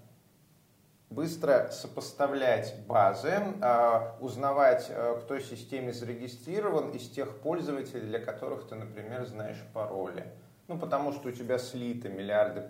быстро сопоставлять базы, а, узнавать, а, кто в системе зарегистрирован из тех пользователей, для которых ты, например, знаешь пароли. Ну, потому что у тебя слиты миллиарды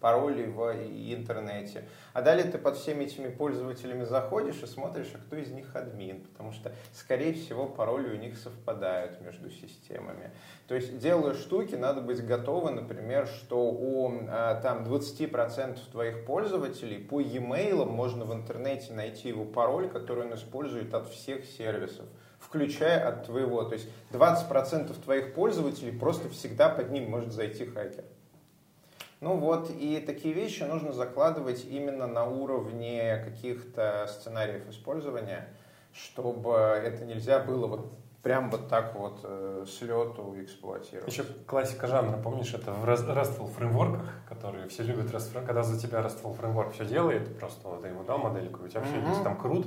паролей в интернете. А далее ты под всеми этими пользователями заходишь и смотришь, а кто из них админ, потому что, скорее всего, пароли у них совпадают между системами. То есть, делая штуки, надо быть готовы, например, что у а, там, 20% твоих пользователей по e-mail можно в интернете найти его пароль, который он использует от всех сервисов включая от твоего. То есть 20% твоих пользователей просто всегда под ним может зайти хакер. Ну вот, и такие вещи нужно закладывать именно на уровне каких-то сценариев использования, чтобы это нельзя было вот прям вот так вот э, с лету эксплуатировать. Еще классика жанра, помнишь, это в RESTful фреймворках, которые все любят когда за тебя RESTful фреймворк все делает, просто вот ты ему дал модельку, у тебя mm-hmm. все есть там крут,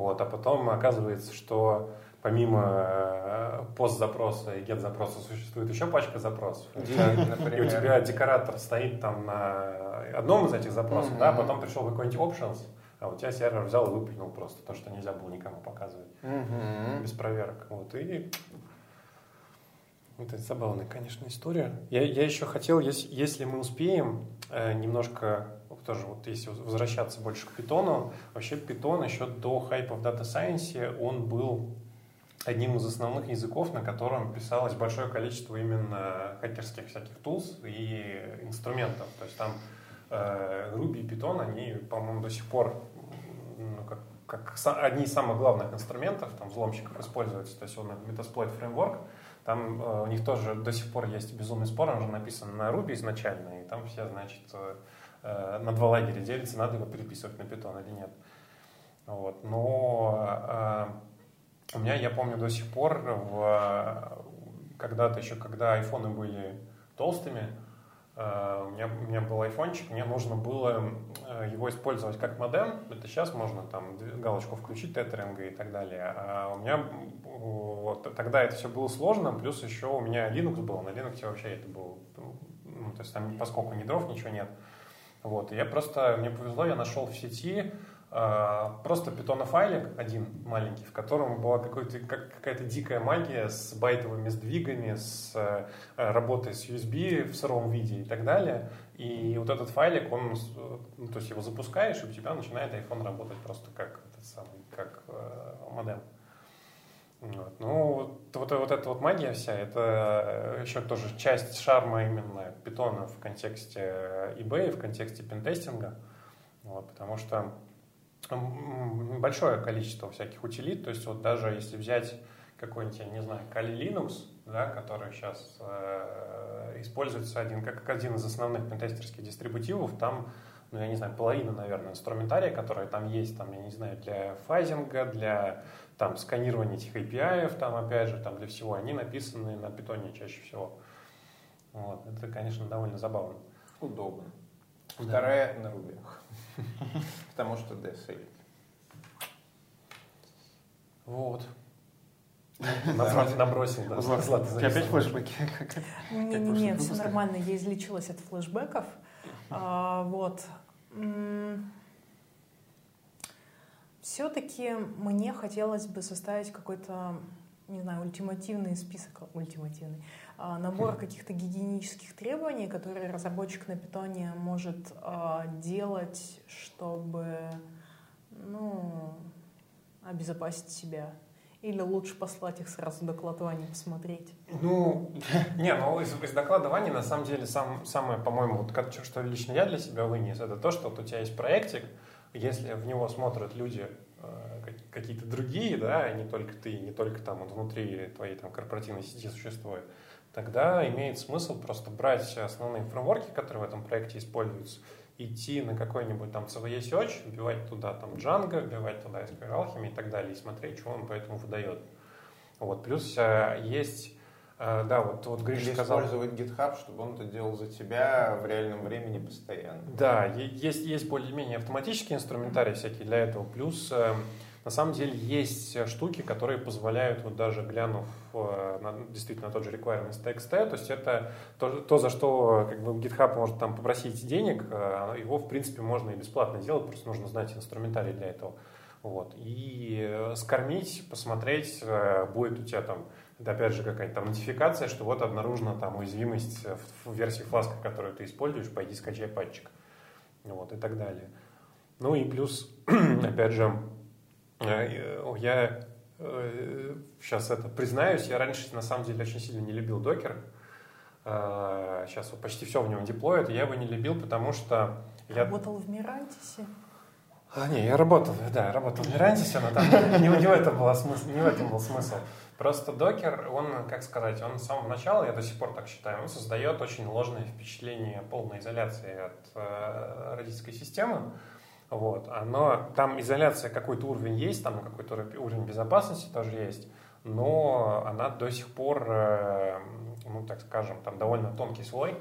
вот, а потом оказывается, что помимо э, пост-запроса и get-запроса существует еще пачка запросов. И у тебя декоратор стоит там на одном из этих запросов, mm-hmm. да, потом пришел какой-нибудь options, а у тебя сервер взял и выплюнул просто то, что нельзя было никому показывать. Mm-hmm. Без проверок. Вот, и это забавная, конечно, история. Я, я еще хотел, если, если мы успеем, э, немножко тоже вот если возвращаться больше к питону, вообще питон еще до хайпа в Data Science, он был одним из основных языков, на котором писалось большое количество именно хакерских всяких тулс и инструментов. То есть там э, Ruby и Python, они, по-моему, до сих пор ну, как, как одни из самых главных инструментов, там, взломщиков используются. То есть он Metasploit фреймворк, там э, у них тоже до сих пор есть безумный спор, он же написан на Ruby изначально, и там все, значит, э, на два лагеря делятся, надо его переписывать на Python или нет. Вот. Но э, у меня, я помню до сих пор, в, когда-то еще, когда айфоны были толстыми, э, у меня, у меня был айфончик, мне нужно было э, его использовать как модем. Это сейчас можно там галочку включить, тетеринга и так далее. А у меня вот, тогда это все было сложно, плюс еще у меня Linux был. На Linux вообще это был, ну, то есть там поскольку ни дров, ничего нет. Вот, я просто, мне повезло, я нашел в сети просто питонофайлик один маленький, в котором была какая-то дикая магия с байтовыми сдвигами, с э, работой с USB в сыром виде и так далее. И вот этот файлик, он, ну, то есть его запускаешь, и у тебя начинает iPhone работать просто как этот самый, как э, модем. Вот. Ну, вот, вот, вот эта вот магия вся, это еще тоже часть шарма именно питона в контексте eBay, в контексте пентестинга. Вот, потому что большое количество всяких утилит, то есть вот даже если взять какой-нибудь, я не знаю, Kali Linux, да, который сейчас э, используется один, как один из основных пентестерских дистрибутивов, там, ну, я не знаю, половина, наверное, инструментария, который там есть, там, я не знаю, для фазинга, для там, сканирования этих API, там, опять же, там, для всего, они написаны на питоне чаще всего. Вот. Это, конечно, довольно забавно. Удобно. Вторая да. на рубях. Потому что D сейвит. Вот. Набросил, да. Ты опять флешбеки? Не-не-не, все нормально, я излечилась от флешбеков. А, вот. Все-таки мне хотелось бы составить какой-то, не знаю, ультимативный список, ультимативный, а, набор каких-то гигиенических требований, которые разработчик на питоне может а, делать, чтобы ну, обезопасить себя. Или лучше послать их сразу доклад Вани посмотреть? Ну, не, ну из, из доклада Вани на самом деле сам, самое, по-моему, вот, как, что лично я для себя вынес, это то, что вот у тебя есть проектик, если в него смотрят люди какие-то другие, да, не только ты, не только там вот внутри твоей там корпоративной сети существует, тогда имеет смысл просто брать основные фреймворки, которые в этом проекте используются, идти на какой-нибудь там CVE Search, вбивать туда там Django, вбивать туда SQL Alchemy и так далее, и смотреть, что он по этому выдает. Вот. Плюс э, есть А, да, вот, вот Гриша Или сказал... использовать GitHub, чтобы он это делал за тебя в реальном времени постоянно. Да, есть, есть более-менее автоматические инструментарии всякие для этого. Плюс, э, на самом деле, есть штуки, которые позволяют, вот даже глянув э, на, действительно на тот же requirements TXT, то есть это то, то, за что как бы, GitHub может там попросить денег, э, его, в принципе, можно и бесплатно сделать, просто нужно знать инструментарий для этого. Вот. И скормить, посмотреть, будет у тебя там это опять же какая-то там нотификация, что вот обнаружена там уязвимость в версии фласка, которую ты используешь, пойди скачай патчик. Вот, и так далее. Ну и плюс, опять же, э, я сейчас э, это признаюсь, я раньше на самом деле очень сильно не любил докер. Сейчас вот почти все в нем деплоит, и я его не любил, потому что... Я... Работал в Мирантисе? А, не, я работал, да, я работал в Мирантисе, но там не, не, в этом был смысл, не в этом был смысл. Просто докер, он, как сказать, он с самого начала, я до сих пор так считаю, он создает очень ложное впечатление полной изоляции от э, родительской системы. Вот. Оно, там изоляция какой-то уровень есть, там какой-то уровень безопасности тоже есть, но она до сих пор, э, ну так скажем, там довольно тонкий слой,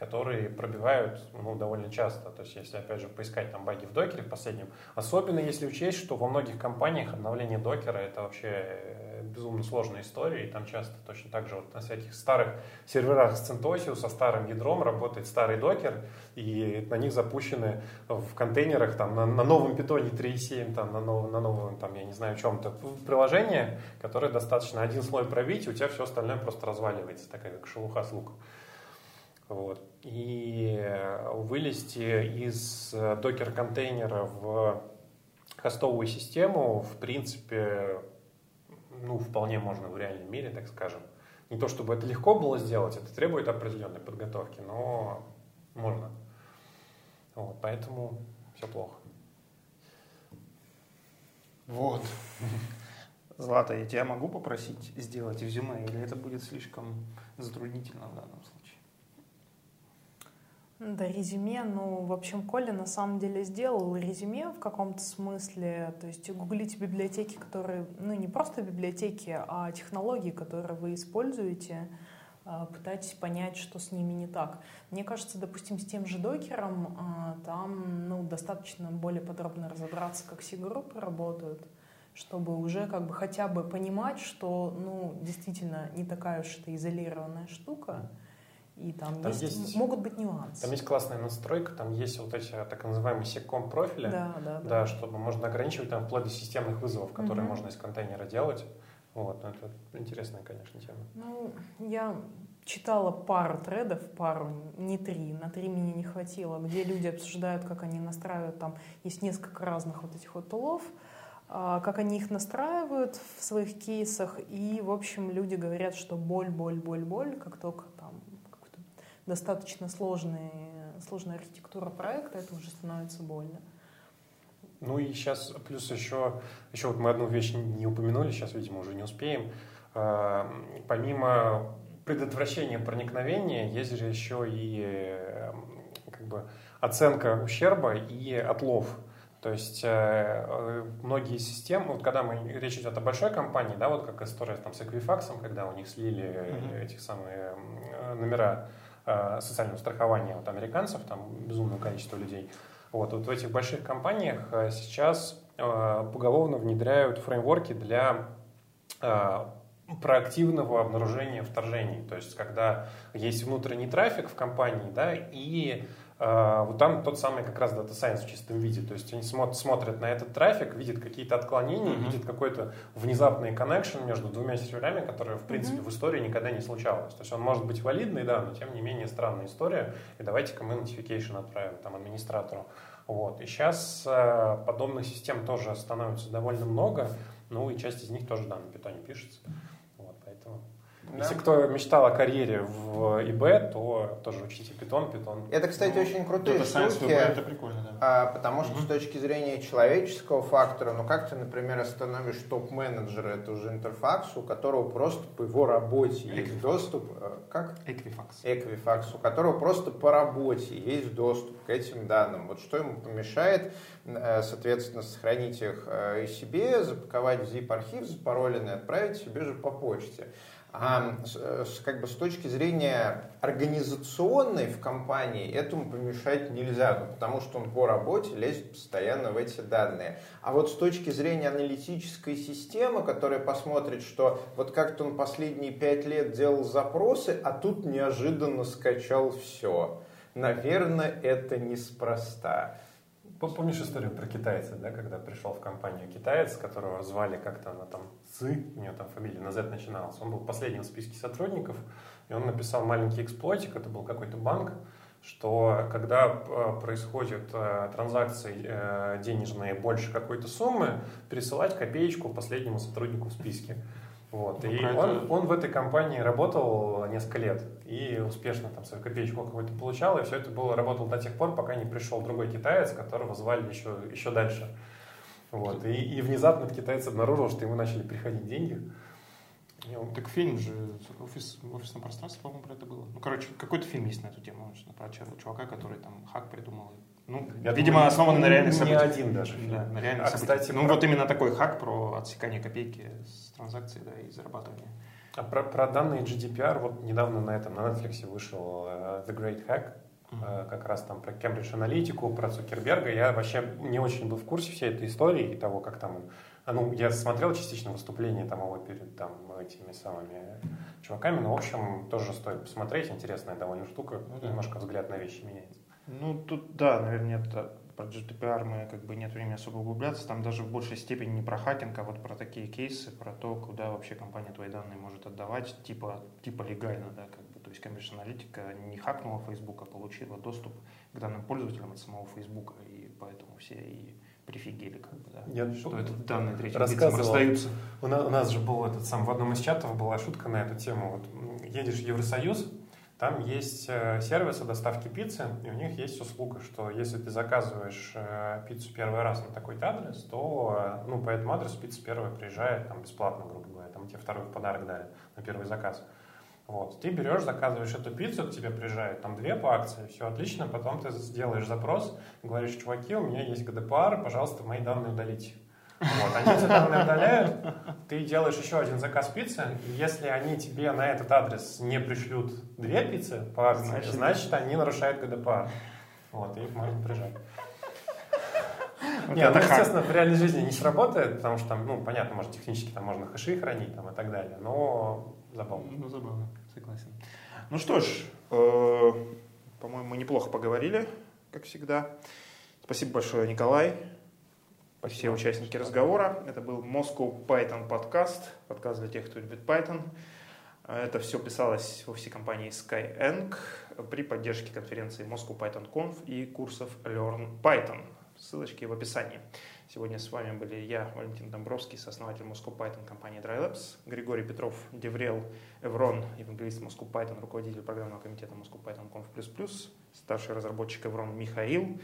которые пробивают ну, довольно часто. То есть, если, опять же, поискать там баги в докере в последнем, особенно если учесть, что во многих компаниях обновление докера — это вообще э, безумно сложная история, и там часто точно так же вот на всяких старых серверах с CentOS, со старым ядром работает старый докер, и на них запущены в контейнерах там, на, на новом питоне 3.7, там, на, новом, на новом, там, я не знаю, чем-то, приложение, которое достаточно один слой пробить, и у тебя все остальное просто разваливается, такая как шелуха с луком. Вот. И вылезти из докер-контейнера в хостовую систему, в принципе, ну, вполне можно в реальном мире, так скажем. Не то чтобы это легко было сделать, это требует определенной подготовки, но можно. Вот, поэтому все плохо. Вот. Злата, я тебя могу попросить сделать резюме, или это будет слишком затруднительно в данном случае? Да, резюме, ну, в общем, Коля на самом деле сделал резюме в каком-то смысле, то есть гуглите библиотеки, которые, ну, не просто библиотеки, а технологии, которые вы используете, а, пытайтесь понять, что с ними не так. Мне кажется, допустим, с тем же докером а, там, ну, достаточно более подробно разобраться, как C-группы работают, чтобы уже как бы хотя бы понимать, что, ну, действительно не такая уж это изолированная штука, и там, там есть, есть, могут быть нюансы. Там есть классная настройка, там есть вот эти так называемые секком профили, да, да, да. да, чтобы можно ограничивать там вплоть до системных вызовов, которые угу. можно из контейнера делать. Вот, ну, это интересная, конечно, тема. Ну, я читала пару тредов, пару, не три, на три мне не хватило, где люди обсуждают, как они настраивают, там есть несколько разных вот этих вот тулов, а, как они их настраивают в своих кейсах, и, в общем, люди говорят, что боль, боль, боль, боль, как только достаточно сложный, сложная архитектура проекта, это уже становится больно. Ну и сейчас, плюс еще, еще вот мы одну вещь не упомянули, сейчас, видимо, уже не успеем. А, помимо предотвращения проникновения, есть же еще и как бы, оценка ущерба и отлов. То есть э, многие системы, вот когда мы речь идет о большой компании, да, вот как история там с Equifax, когда у них слили mm-hmm. этих самые номера социального страхования от американцев, там безумное количество людей. Вот, вот в этих больших компаниях э, сейчас э, поголовно внедряют фреймворки для проактивного обнаружения вторжений. То есть, когда есть внутренний трафик в компании, да, и вот там тот самый как раз Data Science в чистом виде. То есть они смотрят на этот трафик, видят какие-то отклонения, mm-hmm. видят какой-то внезапный connection между двумя серверами, которое, в принципе, mm-hmm. в истории никогда не случалось. То есть он может быть валидный, да, но тем не менее странная история. И давайте-ка мы notification отправим там администратору. Вот. И сейчас э, подобных систем тоже становится довольно много, ну и часть из них тоже, да, на питоне пишется. Вот, поэтому... Да. Если кто мечтал о карьере в ИБ, то тоже учите питон, питон. Это, кстати, ну, очень крутые штуки. Это прикольно, да. А, потому что угу. с точки зрения человеческого фактора, ну как ты, например, остановишь топ-менеджера этого же интерфакса, у которого просто по его работе Equifax. есть доступ... Э, как? Equifax. Equifax, у которого просто по работе есть доступ к этим данным. Вот что ему помешает, э, соответственно, сохранить их э, и себе, запаковать в zip-архив, запароленный, отправить себе же по почте. А с, как бы с точки зрения организационной в компании этому помешать нельзя, ну, потому что он по работе лезет постоянно в эти данные. А вот с точки зрения аналитической системы, которая посмотрит, что вот как-то он последние пять лет делал запросы, а тут неожиданно скачал все. Наверное, это неспроста. Помнишь историю про китайца, да, когда пришел в компанию китаец, которого звали как-то на там Ци, у него там фамилия на Z начиналась. Он был последним в списке сотрудников, и он написал маленький эксплойтик, это был какой-то банк, что когда э, происходят э, транзакции э, денежные больше какой-то суммы, пересылать копеечку последнему сотруднику в списке. Вот. Ну, и он, он в этой компании работал несколько лет и успешно там свою копеечку какую-то получал, и все это было работало до тех пор, пока не пришел другой китаец, которого звали еще, еще дальше. Вот. И, и внезапно этот китаец обнаружил, что ему начали приходить деньги. И он... Так фильм же, офис, офисное пространство, по-моему, про это было. Ну, короче, какой-то фильм есть на эту тему, про чувака, который там хак придумал ну, Я видимо, думаю, основанный на реальных событиях. Не один даже. Да, на реальных а, событиях. Кстати, ну, про... вот именно такой хак про отсекание копейки с транзакций да, и зарабатывание. А про, про данные GDPR, вот недавно на этом, на Netflix вышел uh, The Great Hack, uh-huh. как раз там про Кембридж аналитику, про Цукерберга. Я вообще не очень был в курсе всей этой истории и того, как там... А, ну, я смотрел частично выступление там его перед там, этими самыми чуваками, но, в общем, тоже стоит посмотреть. Интересная довольно штука. Ну, да. Немножко взгляд на вещи меняется. Ну, тут, да, наверное, нет, э, про GDPR мы как бы нет времени особо углубляться. Там даже в большей степени не про хакинг, а вот про такие кейсы, про то, куда вообще компания твои данные может отдавать, типа, типа легально, да, как бы. То есть Cambridge Analytica не хакнула Facebook, а получила доступ к данным пользователям от самого Facebook, и поэтому все и прифигели, как бы, да, Я что это данные третьим лицам раздаются. У нас, у нас же был этот сам, в одном из чатов была шутка на эту тему. Вот едешь в Евросоюз, там есть э, сервисы доставки пиццы, и у них есть услуга, что если ты заказываешь э, пиццу первый раз на такой-то адрес, то э, ну, по этому адресу пицца первая приезжает там, бесплатно, грубо говоря, там тебе второй в подарок дали на первый заказ. Вот. Ты берешь, заказываешь эту пиццу, к тебе приезжает там две по акции, все отлично, потом ты сделаешь запрос, говоришь, чуваки, у меня есть ГДПР, пожалуйста, мои данные удалите. Вот, они эти данные удаляют, ты делаешь еще один заказ пиццы, и если они тебе на этот адрес не пришлют две пиццы по акции, значит, значит они нарушают ГДПР. Вот, и их можно прижать. Вот Нет, ну, естественно, в реальной жизни не сработает, потому что там, ну, понятно, может, технически там можно хэши хранить там и так далее, но забавно. Ну, забавно, согласен. Ну что ж, э, по-моему, мы неплохо поговорили, как всегда. Спасибо большое, Николай. Спасибо. все участники разговора. Это был Moscow Python подкаст, подкаст для тех, кто любит Python. Это все писалось в офисе компании Skyeng при поддержке конференции Moscow Python Conf и курсов Learn Python. Ссылочки в описании. Сегодня с вами были я, Валентин Домбровский, сооснователь Moscow Python компании DryLabs, Григорий Петров, Деврел Эврон, евангелист Moscow Python, руководитель программного комитета Moscow Python Conf++, старший разработчик Эврон Михаил,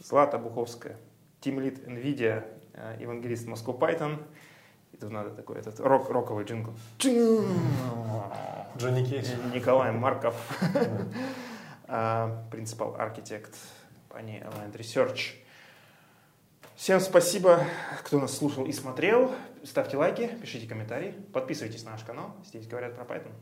Злата Буховская, тимлит NVIDIA, э, евангелист Moscow Python. И тут надо такой этот рок, роковый джингл. Джонни Кейдж. Николай Марков, принципал архитект компании Aligned Research. Всем спасибо, кто нас слушал и смотрел. Ставьте лайки, пишите комментарии, подписывайтесь на наш канал. Здесь говорят про Python.